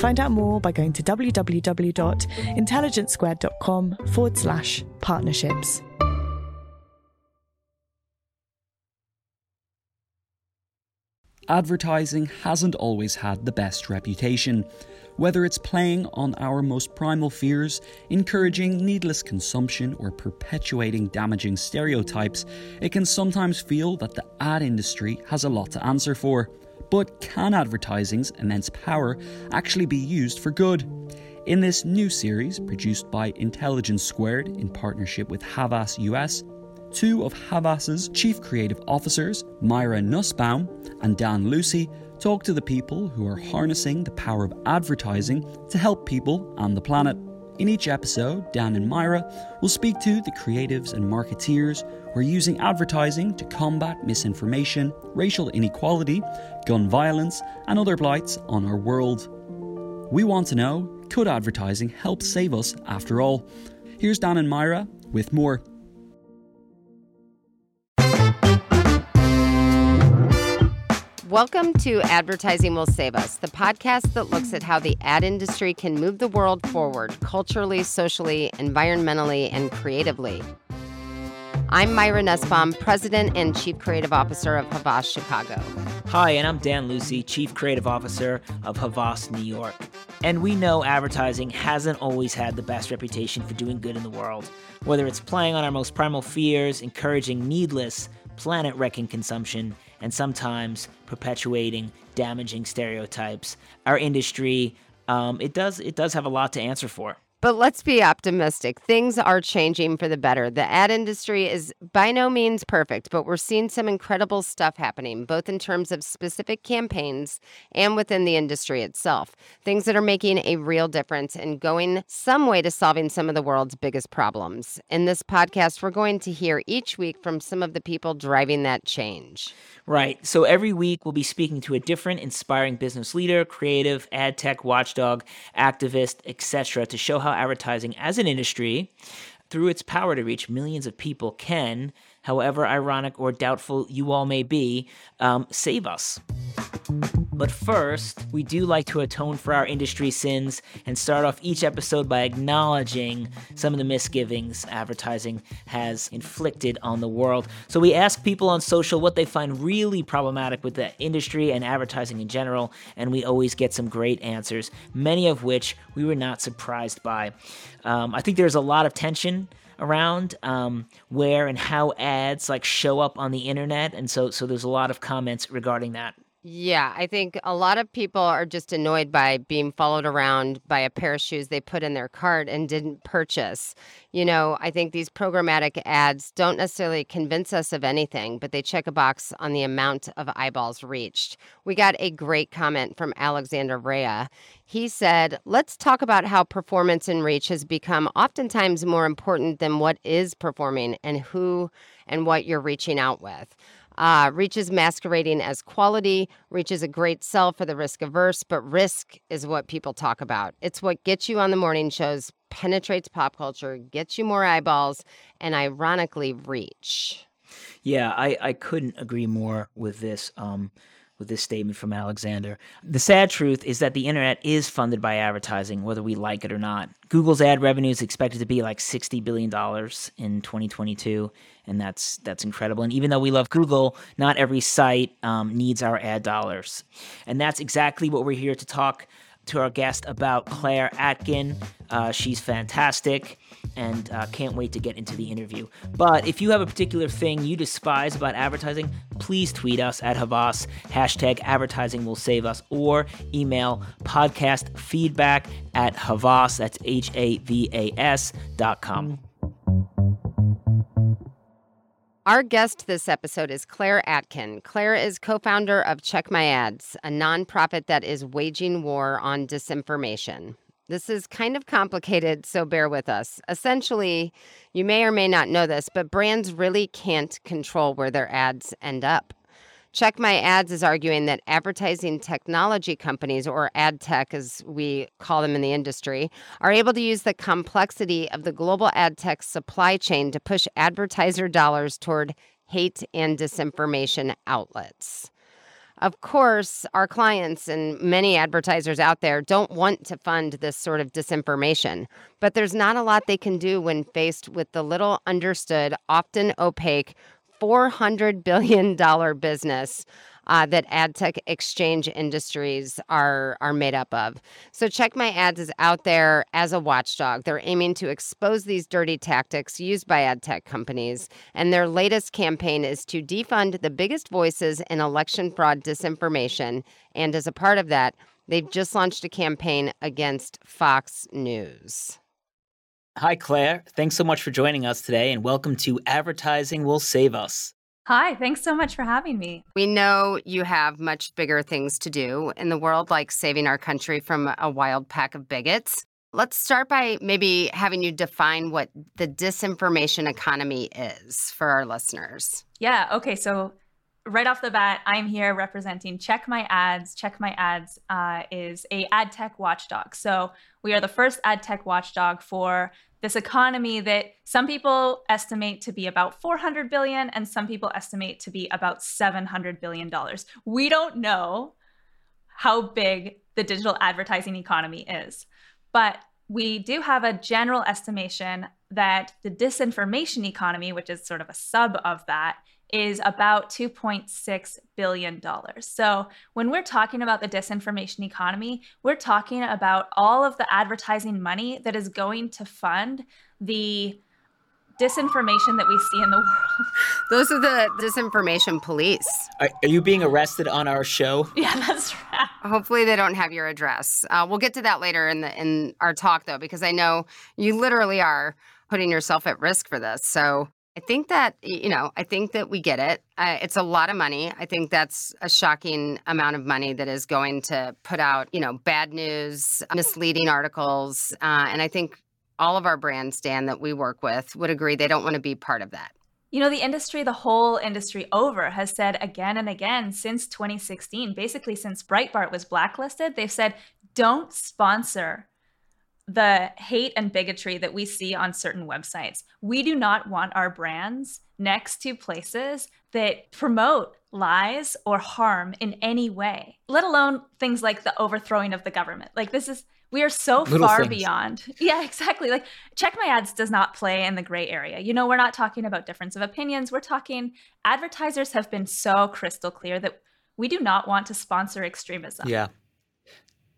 Find out more by going to www.intelligencesquared.com forward slash partnerships. Advertising hasn't always had the best reputation. Whether it's playing on our most primal fears, encouraging needless consumption, or perpetuating damaging stereotypes, it can sometimes feel that the ad industry has a lot to answer for. But can advertising's immense power actually be used for good? In this new series, produced by Intelligence Squared in partnership with Havas US, two of Havas's chief creative officers, Myra Nussbaum and Dan Lucey, talk to the people who are harnessing the power of advertising to help people and the planet. In each episode, Dan and Myra will speak to the creatives and marketeers who are using advertising to combat misinformation, racial inequality, gun violence, and other blights on our world. We want to know could advertising help save us after all? Here's Dan and Myra with more. Welcome to Advertising Will Save Us, the podcast that looks at how the ad industry can move the world forward culturally, socially, environmentally, and creatively. I'm Myra Nussbaum, President and Chief Creative Officer of Havas Chicago. Hi, and I'm Dan Lucey, Chief Creative Officer of Havas New York. And we know advertising hasn't always had the best reputation for doing good in the world. Whether it's playing on our most primal fears, encouraging needless, planet wrecking consumption, and sometimes perpetuating damaging stereotypes. Our industry, um, it does it does have a lot to answer for. But let's be optimistic. Things are changing for the better. The ad industry is by no means perfect, but we're seeing some incredible stuff happening, both in terms of specific campaigns and within the industry itself. Things that are making a real difference and going some way to solving some of the world's biggest problems. In this podcast, we're going to hear each week from some of the people driving that change. Right. So every week we'll be speaking to a different inspiring business leader, creative, ad tech watchdog, activist, etc. to show how advertising as an industry through its power to reach millions of people can, however ironic or doubtful you all may be, um, save us. But first, we do like to atone for our industry sins and start off each episode by acknowledging some of the misgivings advertising has inflicted on the world. So we ask people on social what they find really problematic with the industry and advertising in general, and we always get some great answers, many of which we were not surprised by. Um, I think there's a lot of tension around um, where and how ads like show up on the internet, and so so there's a lot of comments regarding that. Yeah, I think a lot of people are just annoyed by being followed around by a pair of shoes they put in their cart and didn't purchase. You know, I think these programmatic ads don't necessarily convince us of anything, but they check a box on the amount of eyeballs reached. We got a great comment from Alexander Rea. He said, Let's talk about how performance and reach has become oftentimes more important than what is performing and who and what you're reaching out with. Uh, masquerading as quality. Reach is a great sell for the risk averse, but risk is what people talk about. It's what gets you on the morning shows, penetrates pop culture, gets you more eyeballs, and ironically, reach. Yeah, I, I couldn't agree more with this. Um, with this statement from Alexander. The sad truth is that the internet is funded by advertising, whether we like it or not. Google's ad revenue is expected to be like $60 billion in 2022, and that's that's incredible. And even though we love Google, not every site um, needs our ad dollars. And that's exactly what we're here to talk to our guest about Claire Atkin. Uh, she's fantastic and uh, can't wait to get into the interview. But if you have a particular thing you despise about advertising, please tweet us at Havas, hashtag advertising will save us, or email podcast feedback at Havas, that's H A V A S dot com. Our guest this episode is Claire Atkin. Claire is co founder of Check My Ads, a nonprofit that is waging war on disinformation. This is kind of complicated, so bear with us. Essentially, you may or may not know this, but brands really can't control where their ads end up. Check My Ads is arguing that advertising technology companies, or ad tech as we call them in the industry, are able to use the complexity of the global ad tech supply chain to push advertiser dollars toward hate and disinformation outlets. Of course, our clients and many advertisers out there don't want to fund this sort of disinformation, but there's not a lot they can do when faced with the little understood, often opaque $400 billion business uh, that ad tech exchange industries are are made up of. So check my ads is out there as a watchdog. They're aiming to expose these dirty tactics used by ad tech companies, and their latest campaign is to defund the biggest voices in election fraud disinformation. And as a part of that, they've just launched a campaign against Fox News. Hi, Claire. Thanks so much for joining us today, and welcome to Advertising Will Save Us. Hi, thanks so much for having me. We know you have much bigger things to do in the world, like saving our country from a wild pack of bigots. Let's start by maybe having you define what the disinformation economy is for our listeners. Yeah, okay. So, right off the bat, I'm here representing Check My Ads. Check My Ads uh, is a ad tech watchdog. So, we are the first ad tech watchdog for this economy that some people estimate to be about 400 billion and some people estimate to be about 700 billion dollars. We don't know how big the digital advertising economy is, but we do have a general estimation that the disinformation economy, which is sort of a sub of that, is about $2.6 billion. So, when we're talking about the disinformation economy, we're talking about all of the advertising money that is going to fund the disinformation that we see in the world. Those are the disinformation police. Are, are you being arrested on our show? Yeah, that's right. Hopefully, they don't have your address. Uh, we'll get to that later in the in our talk, though, because I know you literally are putting yourself at risk for this. So I think that, you know, I think that we get it. Uh, it's a lot of money. I think that's a shocking amount of money that is going to put out, you know, bad news, misleading articles. Uh, and I think all of our brands, Dan, that we work with would agree they don't want to be part of that. You know, the industry, the whole industry over, has said again and again since 2016, basically since Breitbart was blacklisted, they've said, don't sponsor the hate and bigotry that we see on certain websites. We do not want our brands next to places that promote lies or harm in any way, let alone things like the overthrowing of the government. Like, this is, we are so Little far things. beyond. Yeah, exactly. Like, Check My Ads does not play in the gray area. You know, we're not talking about difference of opinions. We're talking, advertisers have been so crystal clear that we do not want to sponsor extremism. Yeah.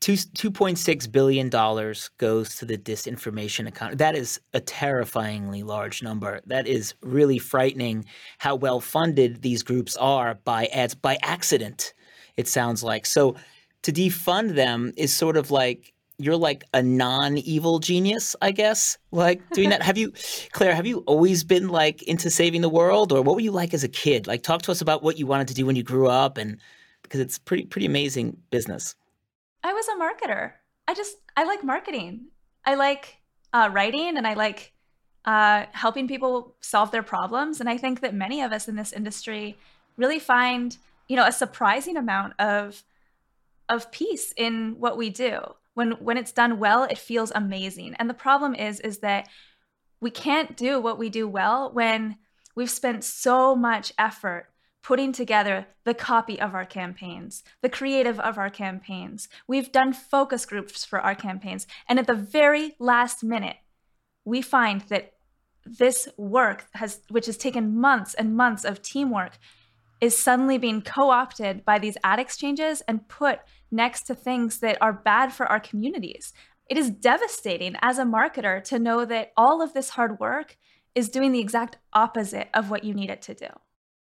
Two, $2.6 billion goes to the disinformation economy. That is a terrifyingly large number. That is really frightening how well funded these groups are by ads, by accident, it sounds like. So to defund them is sort of like you're like a non-evil genius, I guess. Like doing that. have you, Claire? Have you always been like into saving the world, or what were you like as a kid? Like, talk to us about what you wanted to do when you grew up, and because it's pretty pretty amazing business. I was a marketer. I just I like marketing. I like uh, writing, and I like uh, helping people solve their problems. And I think that many of us in this industry really find you know a surprising amount of of peace in what we do. When when it's done well, it feels amazing. And the problem is is that we can't do what we do well when we've spent so much effort putting together the copy of our campaigns, the creative of our campaigns. We've done focus groups for our campaigns. And at the very last minute, we find that this work has which has taken months and months of teamwork is suddenly being co-opted by these ad exchanges and put next to things that are bad for our communities. It is devastating as a marketer to know that all of this hard work is doing the exact opposite of what you need it to do.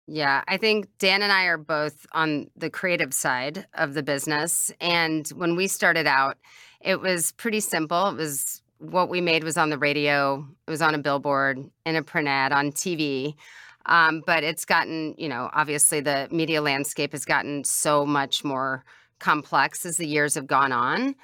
Yeah, I think Dan and I are both on the creative side of the business. And when we started out, it was pretty simple. It was what we made was on the radio, it was on a billboard, in a print ad, on TV. Um, but it's gotten, you know, obviously the media landscape has gotten so much more complex as the years have gone on.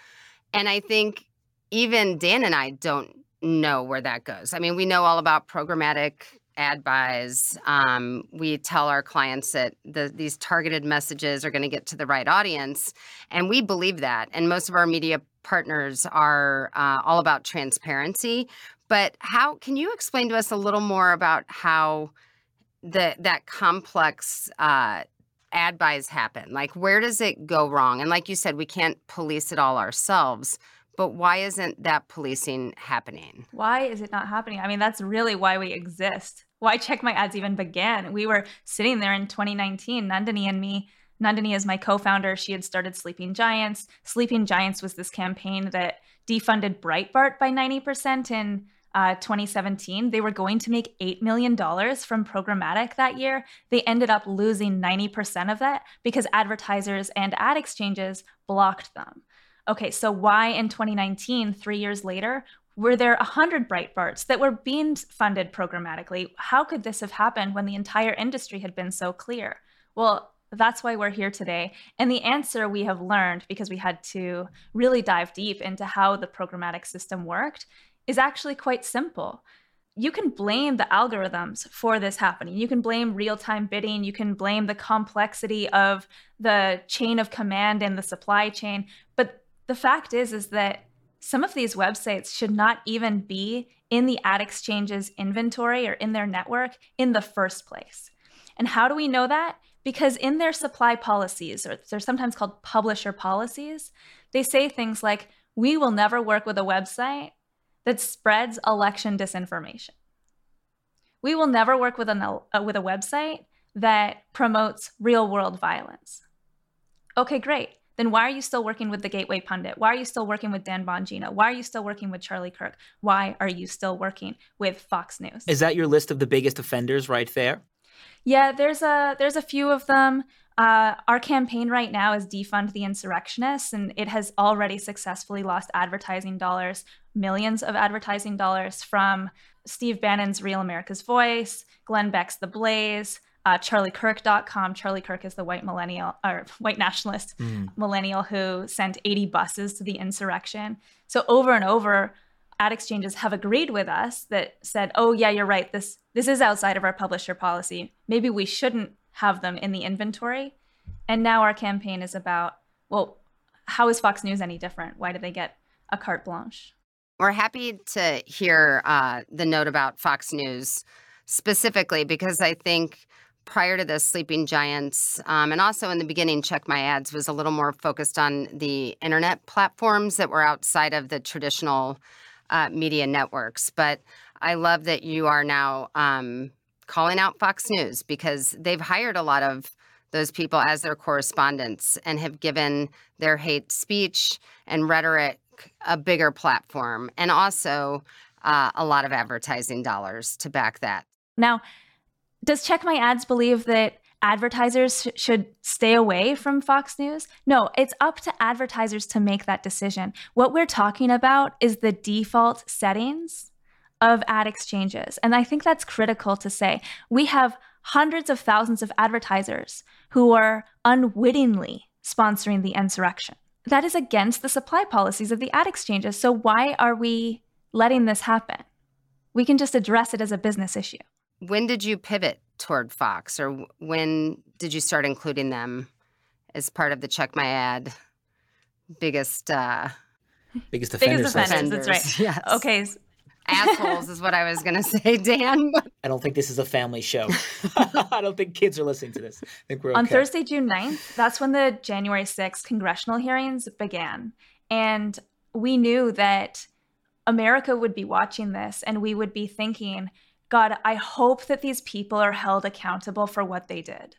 And I think even Dan and I don't know where that goes. I mean, we know all about programmatic ad buys. Um, we tell our clients that the, these targeted messages are going to get to the right audience, and we believe that. And most of our media partners are uh, all about transparency. But how can you explain to us a little more about how the that complex uh, ad buys happen? Like, where does it go wrong? And like you said, we can't police it all ourselves. But why isn't that policing happening? Why is it not happening? I mean, that's really why we exist. Why Check My Ads even began. We were sitting there in 2019, Nandini and me. Nandini is my co founder. She had started Sleeping Giants. Sleeping Giants was this campaign that defunded Breitbart by 90% in uh, 2017. They were going to make $8 million from programmatic that year. They ended up losing 90% of that because advertisers and ad exchanges blocked them. Okay, so why in 2019, three years later, were there 100 Breitbarts that were being funded programmatically? How could this have happened when the entire industry had been so clear? Well, that's why we're here today. And the answer we have learned, because we had to really dive deep into how the programmatic system worked, is actually quite simple. You can blame the algorithms for this happening. You can blame real time bidding. You can blame the complexity of the chain of command and the supply chain. But the fact is is that some of these websites should not even be in the ad exchange's inventory or in their network in the first place. And how do we know that? Because in their supply policies, or they're sometimes called publisher policies, they say things like, we will never work with a website that spreads election disinformation. We will never work with, an, uh, with a website that promotes real world violence. Okay, great then why are you still working with the Gateway Pundit? Why are you still working with Dan Bongino? Why are you still working with Charlie Kirk? Why are you still working with Fox News? Is that your list of the biggest offenders right there? Yeah, there's a there's a few of them. Uh, our campaign right now is defund the insurrectionists, and it has already successfully lost advertising dollars, millions of advertising dollars from Steve Bannon's Real America's Voice, Glenn Beck's The Blaze, uh, charliekirk.com. Charlie Kirk is the white millennial or white nationalist mm. millennial who sent 80 buses to the insurrection. So over and over, ad exchanges have agreed with us that said, "Oh yeah, you're right. This this is outside of our publisher policy. Maybe we shouldn't have them in the inventory." And now our campaign is about, well, how is Fox News any different? Why do they get a carte blanche? We're happy to hear uh, the note about Fox News specifically because I think prior to this, Sleeping Giants, um, and also in the beginning, Check My Ads was a little more focused on the internet platforms that were outside of the traditional uh, media networks. But I love that you are now um, calling out Fox News because they've hired a lot of those people as their correspondents and have given their hate speech and rhetoric a bigger platform and also uh, a lot of advertising dollars to back that. Now, does Check My Ads believe that advertisers sh- should stay away from Fox News? No, it's up to advertisers to make that decision. What we're talking about is the default settings of ad exchanges. And I think that's critical to say. We have hundreds of thousands of advertisers who are unwittingly sponsoring the insurrection. That is against the supply policies of the ad exchanges. So why are we letting this happen? We can just address it as a business issue. When did you pivot toward Fox, or when did you start including them as part of the Check My Ad biggest uh, biggest offenders? Biggest offenders, that's right. Yes. Okay. Assholes is what I was going to say, Dan. I don't think this is a family show. I don't think kids are listening to this. I think we're okay. On Thursday, June 9th, that's when the January 6th congressional hearings began. And we knew that America would be watching this and we would be thinking, God, I hope that these people are held accountable for what they did.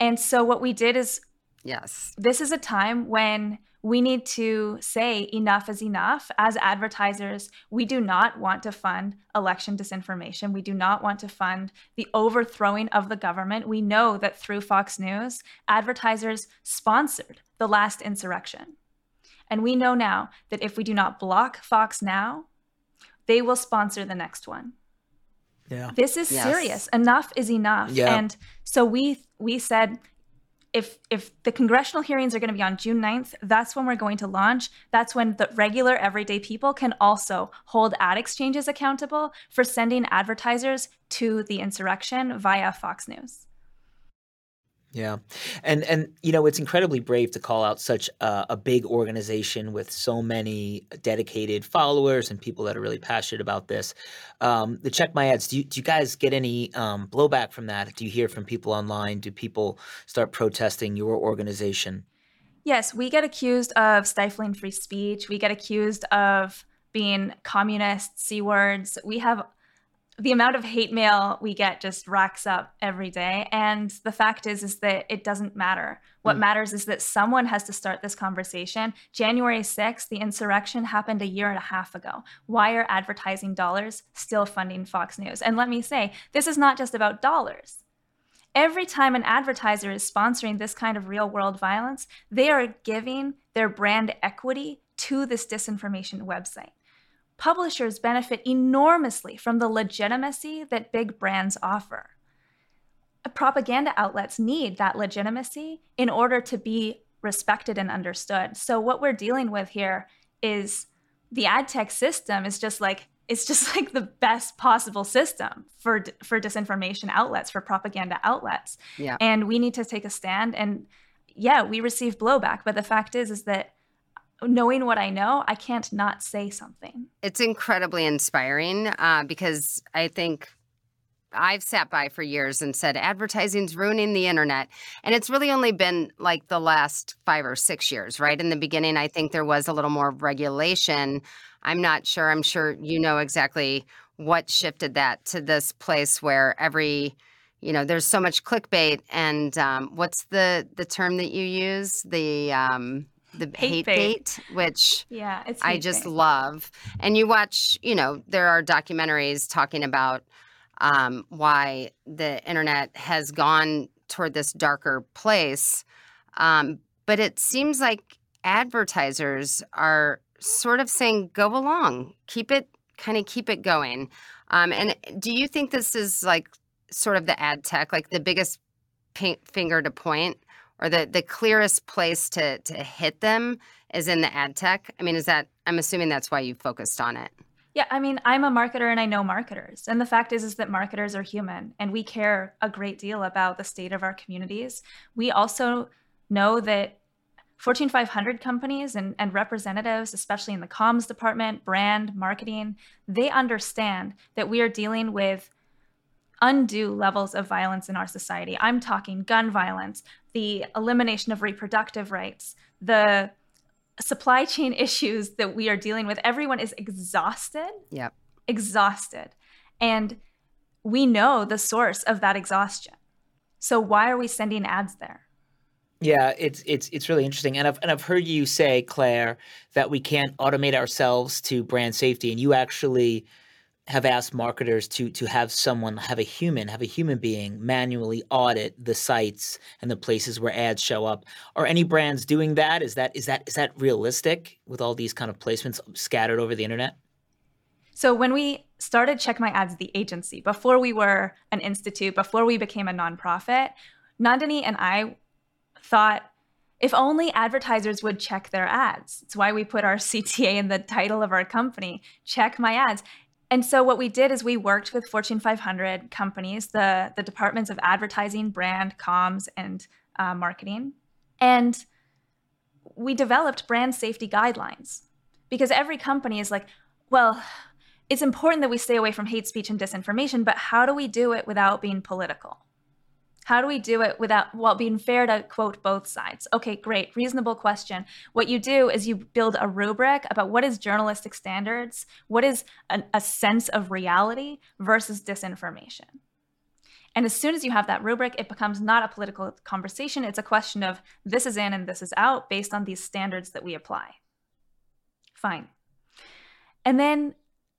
And so what we did is Yes. This is a time when we need to say enough is enough. As advertisers, we do not want to fund election disinformation. We do not want to fund the overthrowing of the government. We know that through Fox News, advertisers sponsored the last insurrection. And we know now that if we do not block Fox now, they will sponsor the next one. Yeah. This is Yes. serious. Enough is enough. Yeah. And so we we said if if the congressional hearings are going to be on June 9th, that's when we're going to launch. That's when the regular everyday people can also hold ad exchanges accountable for sending advertisers to the insurrection via Fox News. Yeah, and and you know it's incredibly brave to call out such a, a big organization with so many dedicated followers and people that are really passionate about this. Um, the check my ads. Do you, do you guys get any um, blowback from that? Do you hear from people online? Do people start protesting your organization? Yes, we get accused of stifling free speech. We get accused of being communist, C words. We have the amount of hate mail we get just racks up every day. And the fact is, is that it doesn't matter. What Mm. matters is that someone has to start this conversation. January 6th, the insurrection happened a year and a half ago. Why are advertising dollars still funding Fox News? And let me say, this is not just about dollars. Every time an advertiser is sponsoring this kind of real world violence, they are giving their brand equity to this disinformation website. Publishers benefit enormously from the legitimacy that big brands offer. Propaganda outlets need that legitimacy in order to be respected and understood. So what we're dealing with here is the ad tech system is just like it's just like the best possible system for for disinformation outlets for propaganda outlets Yeah. and we need to take a stand and yeah we receive blowback but the fact is is that knowing what i know i can't not say something It's incredibly inspiring uh, because I think I've sat by for years and said advertising's ruining the internet. And it's really only been like the last five or six years, right? In the beginning, I think there was a little more regulation. I'm not sure. I'm sure you know exactly what shifted that to this place where every you know there's so much clickbait and um, what's the the term that you use the um the Hate hate, bait. which yeah it's I just bait. love. And you watch, you know, there are documentaries talking about um, why the internet has gone toward this darker place. Um, but it seems like advertisers are sort of saying, go along, keep it, kind of keep it going. Um, and do you think this is like sort of the ad tech, like the biggest finger to point or the, the clearest place to, to hit them is in the ad tech? I mean, is that, I'm assuming that's why you focused on it. Yeah, I mean, I'm a marketer and I know marketers. And the fact is is that marketers are human and we care a great deal about the state of our communities. We also know that Fortune 500 companies and, and representatives, especially in the comms department, brand, marketing, they understand that we are dealing with undue levels of violence in our society. I'm talking gun violence, the elimination of reproductive rights, the supply chain issues that we are dealing with. Everyone is exhausted, Yep. exhausted. And we know the source of that exhaustion. So why are we sending ads there? Yeah, it's it's it's really interesting, and I've and I've heard you say, Claire, that we can't automate ourselves to brand safety, and you actually have asked marketers to to have someone have a human have a human being manually audit the sites and the places where ads show up are any brands doing that is that is that is that realistic with all these kind of placements scattered over the internet So when we started Check My Ads, the agency, before we were an institute, before we became a nonprofit, Nandini and I thought if only advertisers would check their ads. It's why we put our CTA in the title of our company, Check My Ads. And so what we did is we worked with Fortune 500 companies, the, the departments of advertising, brand, comms, and uh, marketing. And we developed brand safety guidelines because every company is like, well, it's important that we stay away from hate speech and disinformation, but how do we do it without being political? How do we do it without while being fair to quote both sides? Okay, great, reasonable question. What you do is you build a rubric about what is journalistic standards, what is an, a sense of reality versus disinformation. And as soon as you have that rubric, it becomes not a political conversation. It's a question of this is in and this is out based on these standards that we apply. Fine. And then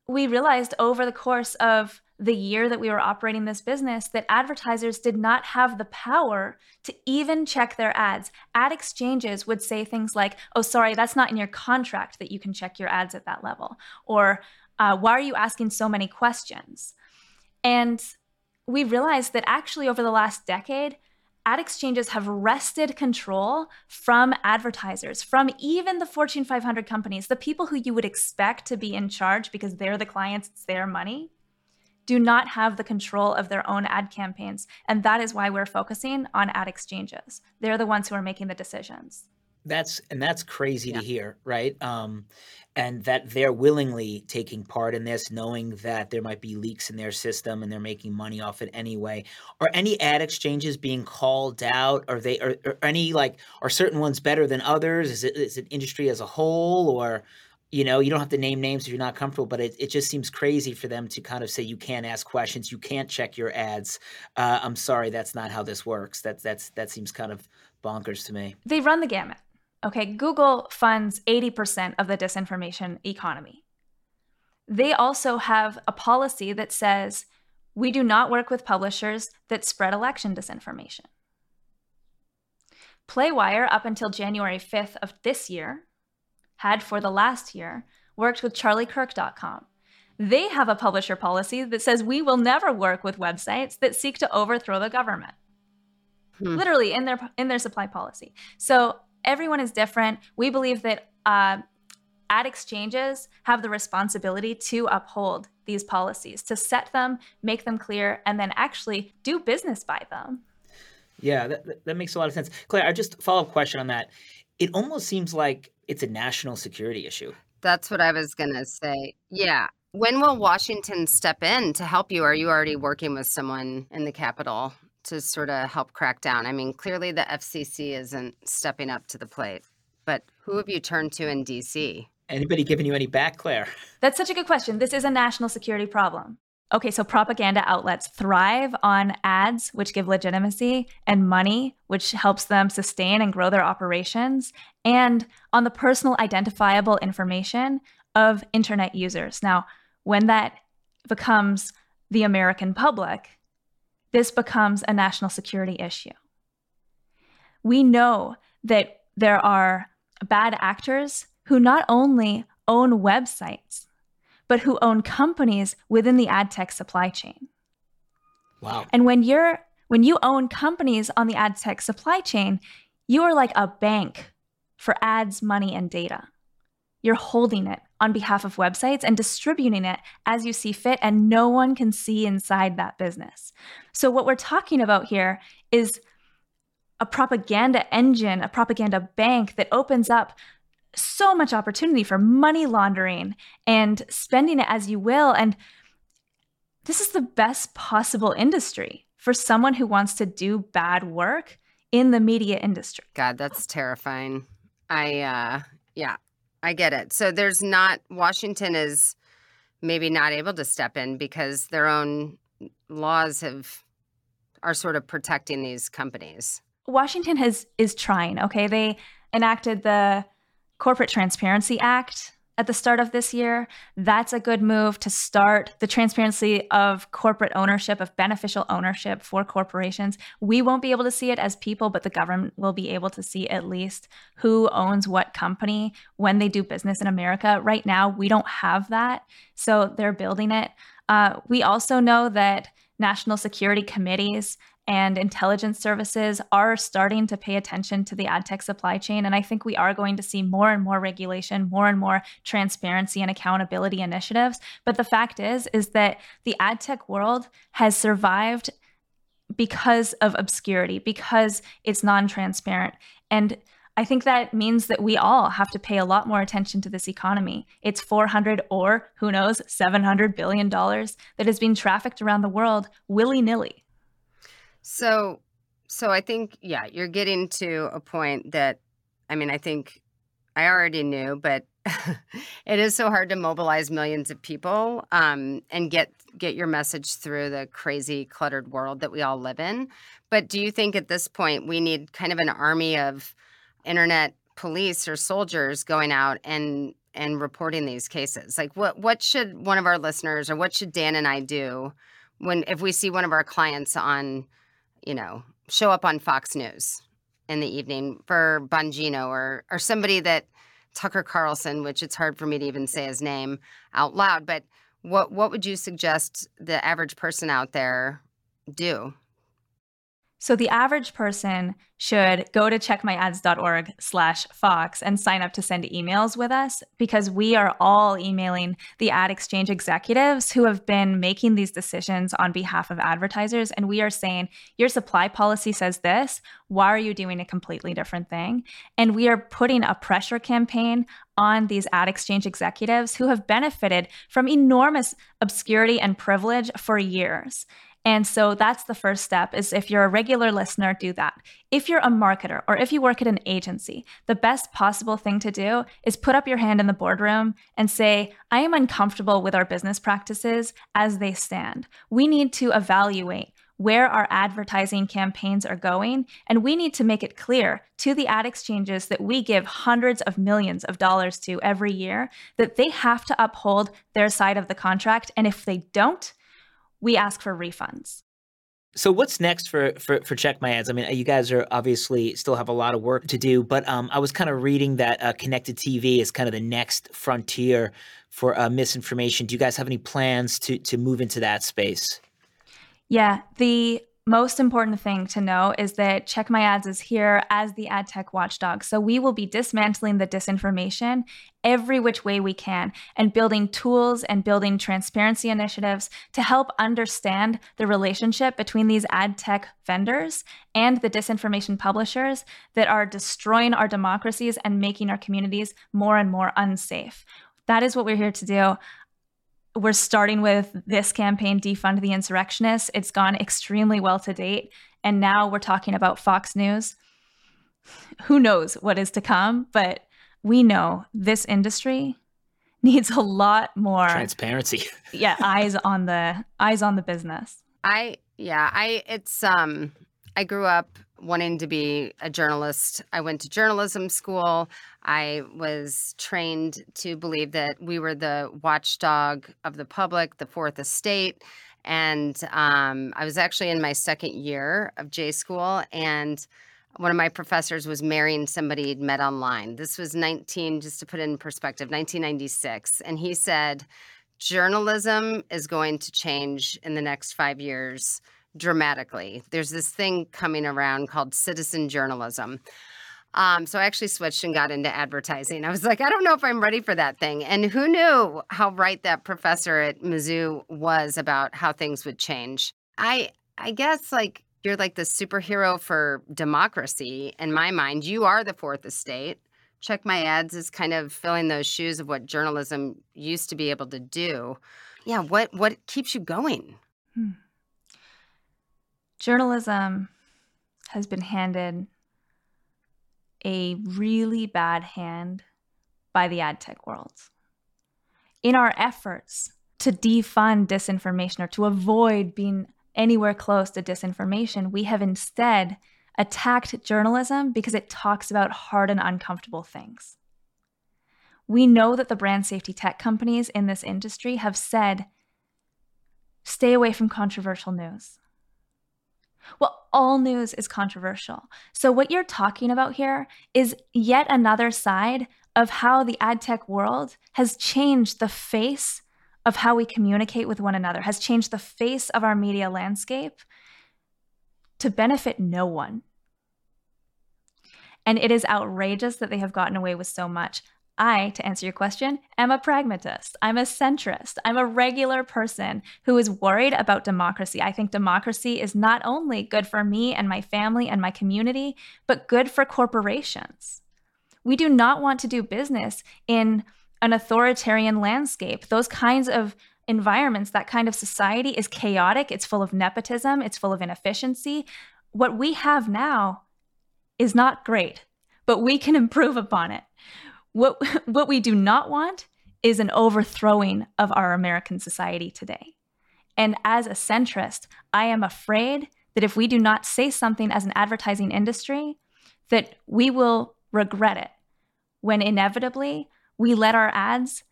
we realized over the course of the year that we were operating this business that advertisers did not have the power to even check their ads. Ad exchanges would say things like, oh, sorry, that's not in your contract that you can check your ads at that level. Or, uh, why are you asking so many questions? And we realized that actually over the last decade, ad exchanges have wrested control from advertisers, from even the Fortune 500 companies, the people who you would expect to be in charge because they're the clients, it's their money do not have the control of their own ad campaigns. And that is why we're focusing on ad exchanges. They're the ones who are making the decisions. That's and that's crazy yeah. to hear, right? Um, and that they're willingly taking part in this, knowing that there might be leaks in their system and they're making money off it anyway. Are any ad exchanges being called out? Are they are, are any like are certain ones better than others? Is it is it industry as a whole or you know you don't have to name names if you're not comfortable but it, it just seems crazy for them to kind of say you can't ask questions you can't check your ads. Uh, i'm sorry that's not how this works. That's that's that seems kind of bonkers to me. They run the gamut okay? Google funds 80% of the disinformation economy. They also have a policy that says we do not work with publishers that spread election disinformation. Playwire up until january 5th of this year had for the last year worked with charliekirk.com. They have a publisher policy that says we will never work with websites that seek to overthrow the government. Hmm. Literally in their in their supply policy. So everyone is different. We believe that uh, ad exchanges have the responsibility to uphold these policies, to set them, make them clear, and then actually do business by them. Yeah, that, that makes a lot of sense. Claire, I just follow up question on that. It almost seems like it's a national security issue. That's what I was going to say. Yeah. When will Washington step in to help you? Are you already working with someone in the Capitol to sort of help crack down? I mean, clearly the FCC isn't stepping up to the plate, but who have you turned to in DC? Anybody giving you any back, Claire? That's such a good question. This is a national security problem. Okay, so propaganda outlets thrive on ads, which give legitimacy, and money, which helps them sustain and grow their operations, and on the personal identifiable information of internet users. Now, when that becomes the American public, this becomes a national security issue. We know that there are bad actors who not only own websites, but who own companies within the ad tech supply chain. Wow. And when you're when you own companies on the ad tech supply chain, you are like a bank for ads, money, and data. You're holding it on behalf of websites and distributing it as you see fit, and no one can see inside that business. So, what we're talking about here is a propaganda engine, a propaganda bank that opens up so much opportunity for money laundering and spending it as you will. And this is the best possible industry for someone who wants to do bad work in the media industry. God, that's terrifying. I, uh, yeah, I get it. So there's not, Washington is maybe not able to step in because their own laws have, are sort of protecting these companies. Washington has, is trying, okay? They enacted the Corporate Transparency Act at the start of this year. That's a good move to start the transparency of corporate ownership, of beneficial ownership for corporations. We won't be able to see it as people, but the government will be able to see at least who owns what company when they do business in America. Right now, we don't have that. So they're building it. Uh, we also know that national security committees and intelligence services are starting to pay attention to the ad tech supply chain. And I think we are going to see more and more regulation, more and more transparency and accountability initiatives. But the fact is, is that the ad tech world has survived because of obscurity, because it's non transparent. And I think that means that we all have to pay a lot more attention to this economy. It's 400 or who knows, 700 billion dollars that is being trafficked around the world willy-nilly. So, so I think, yeah, you're getting to a point that, I mean, I think I already knew, but it is so hard to mobilize millions of people um, and get get your message through the crazy cluttered world that we all live in. But do you think at this point we need kind of an army of internet police or soldiers going out and and reporting these cases? Like what what should one of our listeners or what should Dan and I do when if we see one of our clients on, you know, show up on Fox News in the evening for Bongino or or somebody that Tucker Carlson, which it's hard for me to even say his name out loud, but what what would you suggest the average person out there do? So the average person should go to checkmyads.org slash Fox and sign up to send emails with us because we are all emailing the ad exchange executives who have been making these decisions on behalf of advertisers. And we are saying, your supply policy says this. Why are you doing a completely different thing? And we are putting a pressure campaign on these ad exchange executives who have benefited from enormous obscurity and privilege for years. And so that's the first step is if you're a regular listener, do that. If you're a marketer or if you work at an agency, the best possible thing to do is put up your hand in the boardroom and say, I am uncomfortable with our business practices as they stand. We need to evaluate where our advertising campaigns are going. And we need to make it clear to the ad exchanges that we give hundreds of millions of dollars to every year that they have to uphold their side of the contract. And if they don't, we ask for refunds. So what's next for, for for Check My Ads? I mean, you guys are obviously still have a lot of work to do, but um, I was kind of reading that uh, connected TV is kind of the next frontier for uh, misinformation. Do you guys have any plans to to move into that space? Yeah, the most important thing to know is that Check My Ads is here as the ad tech watchdog. So we will be dismantling the disinformation every which way we can and building tools and building transparency initiatives to help understand the relationship between these ad tech vendors and the disinformation publishers that are destroying our democracies and making our communities more and more unsafe. That is what we're here to do we're starting with this campaign, Defund the Insurrectionists. It's gone extremely well to date. And now we're talking about Fox News. Who knows what is to come, but we know this industry needs a lot more transparency. yeah, eyes on the eyes on the business. I yeah, I it's um I grew up wanting to be a journalist. I went to journalism school. I was trained to believe that we were the watchdog of the public, the fourth estate. And um, I was actually in my second year of J school, and one of my professors was marrying somebody he'd met online. This was 19, just to put it in perspective, 1996. And he said, journalism is going to change in the next five years dramatically. There's this thing coming around called citizen journalism. Um, so I actually switched and got into advertising. I was like, I don't know if I'm ready for that thing. And who knew how right that professor at Mizzou was about how things would change? I I guess like you're like the superhero for democracy in my mind. You are the fourth estate. Check my ads is kind of filling those shoes of what journalism used to be able to do. Yeah, what what keeps you going? Hmm. Journalism has been handed a really bad hand by the ad tech world. In our efforts to defund disinformation or to avoid being anywhere close to disinformation, we have instead attacked journalism because it talks about hard and uncomfortable things. We know that the brand safety tech companies in this industry have said stay away from controversial news. Well, all news is controversial. So, what you're talking about here is yet another side of how the ad tech world has changed the face of how we communicate with one another, has changed the face of our media landscape to benefit no one. And it is outrageous that they have gotten away with so much. I, to answer your question, am a pragmatist. I'm a centrist. I'm a regular person who is worried about democracy. I think democracy is not only good for me and my family and my community, but good for corporations. We do not want to do business in an authoritarian landscape. Those kinds of environments, that kind of society is chaotic, it's full of nepotism, it's full of inefficiency. What we have now is not great, but we can improve upon it What, what we do not want is an overthrowing of our American society today. And as a centrist, I am afraid that if we do not say something as an advertising industry, that we will regret it when inevitably we let our ads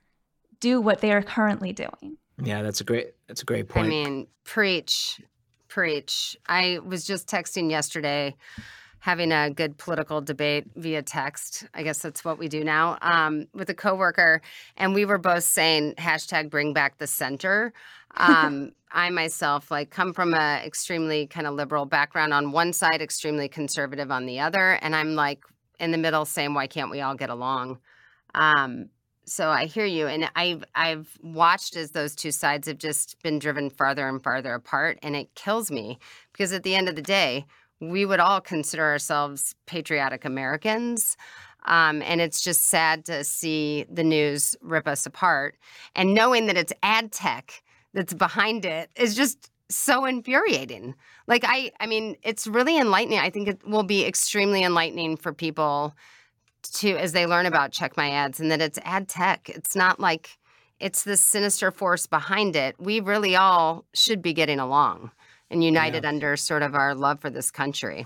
do what they are currently doing. Yeah, that's a great that's a great point. I mean, preach, preach. I was just texting yesterday having a good political debate via text. I guess that's what we do now um, with a coworker, and we were both saying hashtag Bring Back the Center. Um, I myself like come from a extremely kind of liberal background on one side, extremely conservative on the other, and I'm like in the middle saying, why can't we all get along? Um, so I hear you, and I've I've watched as those two sides have just been driven farther and farther apart, and it kills me because at the end of the day, we would all consider ourselves patriotic Americans. Um, and it's just sad to see the news rip us apart. And knowing that it's ad tech that's behind it is just so infuriating. Like I I mean, it's really enlightening. I think it will be extremely enlightening for people to as they learn about check my ads and that it's ad tech. It's not like it's this sinister force behind it. We really all should be getting along and united yeah. under sort of our love for this country.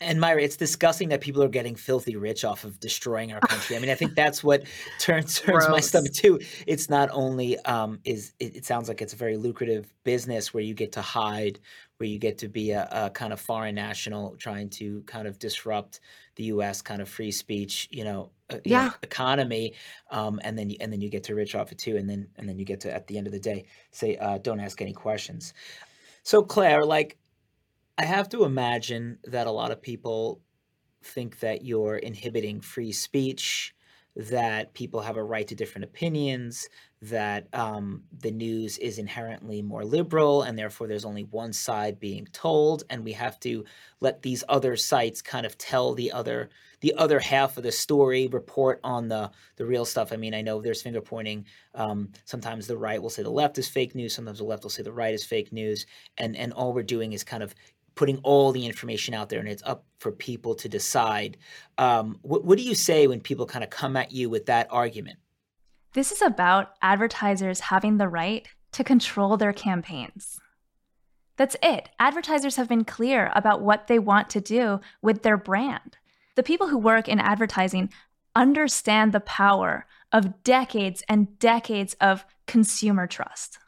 And Myra, it's disgusting that people are getting filthy rich off of destroying our country. I mean, I think that's what turns turns my stomach too. It's not only um, is it, it, sounds like it's a very lucrative business where you get to hide, where you get to be a, a kind of foreign national trying to kind of disrupt the U.S. kind of free speech, you know, uh, you yeah. know, economy, um, and then you, and then you get to rich off it too, and then and then you get to at the end of the day say, uh, don't ask any questions. So Claire, like I have to imagine that a lot of people think that you're inhibiting free speech, that people have a right to different opinions, that um, the news is inherently more liberal, and therefore there's only one side being told, and we have to let these other sites kind of tell the other the other half of the story, report on the the real stuff. I mean, I know there's finger pointing. Um, sometimes the right will say the left is fake news. Sometimes the left will say the right is fake news, and and all we're doing is kind of putting all the information out there and it's up for people to decide. Um, what, what do you say when people kind of come at you with that argument? This is about advertisers having the right to control their campaigns. That's it. Advertisers have been clear about what they want to do with their brand. The people who work in advertising understand the power of decades and decades of consumer trust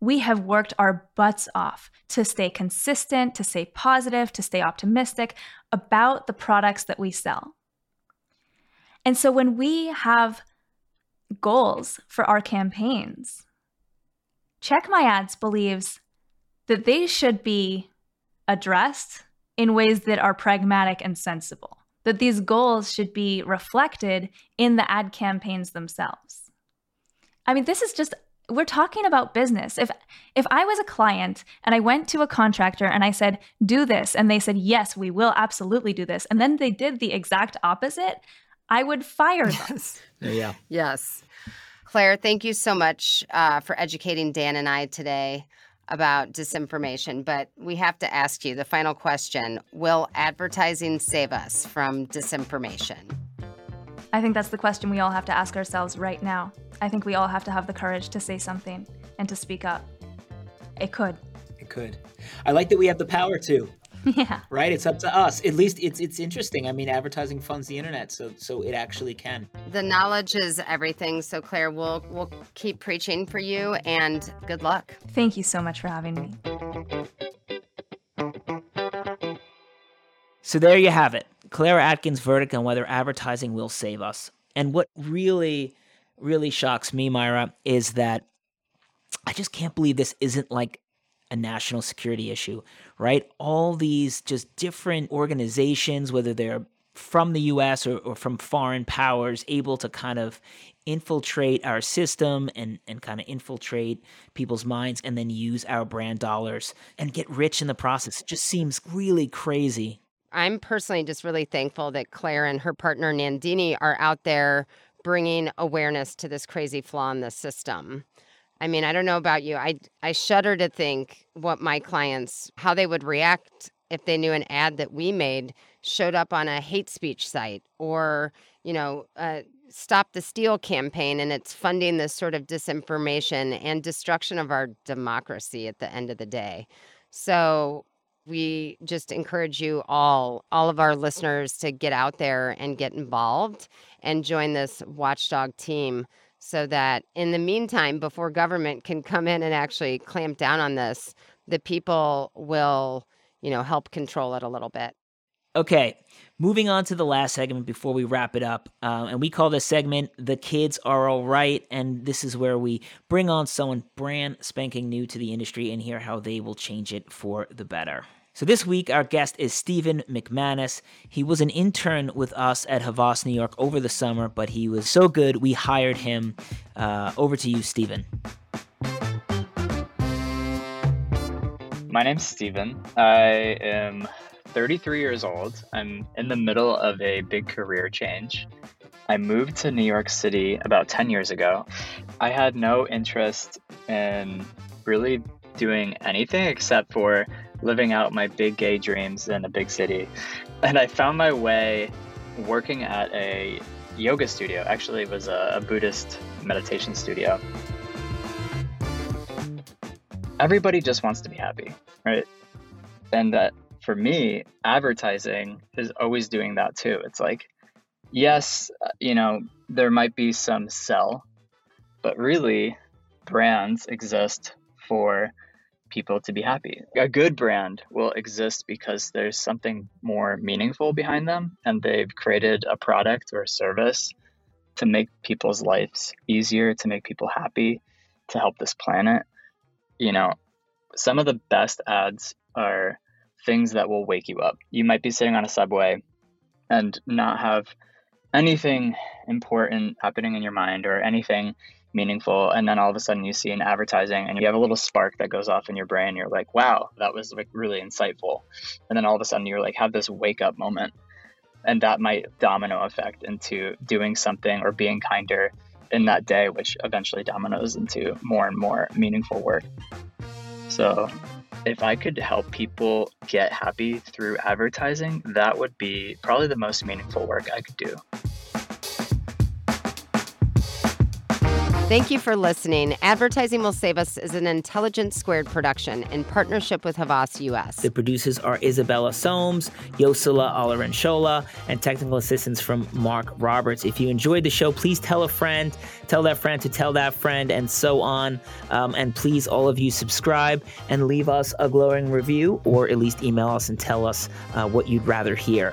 we have worked our butts off to stay consistent, to stay positive, to stay optimistic about the products that we sell. And so when we have goals for our campaigns, Check My Ads believes that they should be addressed in ways that are pragmatic and sensible, that these goals should be reflected in the ad campaigns themselves. I mean, this is just we're talking about business. If if I was a client and I went to a contractor and I said, "Do this," and they said, "Yes, we will absolutely do this," and then they did the exact opposite, I would fire them. Yes. Yeah. Yes. Claire, thank you so much uh, for educating Dan and I today about disinformation. But we have to ask you the final question Will advertising save us from disinformation? I think that's the question we all have to ask ourselves right now. I think we all have to have the courage to say something and to speak up. It could. It could. I like that we have the power to. Yeah. Right? It's up to us. At least it's it's interesting. I mean, advertising funds the internet, so so it actually can. The knowledge is everything. So Claire, we'll we'll keep preaching for you and good luck. Thank you so much for having me. So there you have it. Claire Atkin's verdict on whether advertising will save us. And what really really shocks me, Myra, is that I just can't believe this isn't like a national security issue, right? All these just different organizations, whether they're from the US or, or from foreign powers, able to kind of infiltrate our system and, and kind of infiltrate people's minds and then use our brand dollars and get rich in the process. It just seems really crazy. I'm personally just really thankful that Claire and her partner Nandini are out there bringing awareness to this crazy flaw in the system. I mean, I don't know about you. I I shudder to think what my clients how they would react if they knew an ad that we made showed up on a hate speech site or, you know, Stop the Steal campaign and it's funding this sort of disinformation and destruction of our democracy at the end of the day. So we just encourage you all, all of our listeners, to get out there and get involved and join this watchdog team so that in the meantime, before government can come in and actually clamp down on this, the people will, you know, help control it a little bit. Okay, moving on to the last segment before we wrap it up. Uh, and we call this segment The Kids Are All Right. And this is where we bring on someone brand spanking new to the industry and hear how they will change it for the better. So this week, our guest is Stephen McManus. He was an intern with us at Havas, New York over the summer, but he was so good, we hired him. Uh, over to you, Stephen. My name's Stephen. I am 33 years old. I'm in the middle of a big career change. I moved to New York City about 10 years ago. I had no interest in really doing anything except for living out my big gay dreams in a big city. And I found my way working at a yoga studio. Actually, it was a, a Buddhist meditation studio. Everybody just wants to be happy, right? And that for me, advertising is always doing that too. It's like, yes, you know, there might be some sell, but really, brands exist for people to be happy. A good brand will exist because there's something more meaningful behind them and they've created a product or a service to make people's lives easier, to make people happy, to help this planet. You know, some of the best ads are things that will wake you up. You might be sitting on a subway and not have anything important happening in your mind or anything meaningful and then all of a sudden you see an advertising and you have a little spark that goes off in your brain you're like wow that was like really insightful and then all of a sudden you're like have this wake up moment and that might domino effect into doing something or being kinder in that day which eventually dominoes into more and more meaningful work so if I could help people get happy through advertising, that would be probably the most meaningful work I could do. Thank you for listening. Advertising Will Save Us is an Intelligence Squared production in partnership with Havas US. The producers are Isabella Soames, Yosila Alaranshola, and technical assistance from Mark Roberts. If you enjoyed the show, please tell a friend, tell that friend to tell that friend, and so on. Um, and please, all of you, subscribe and leave us a glowing review, or at least email us and tell us uh, what you'd rather hear.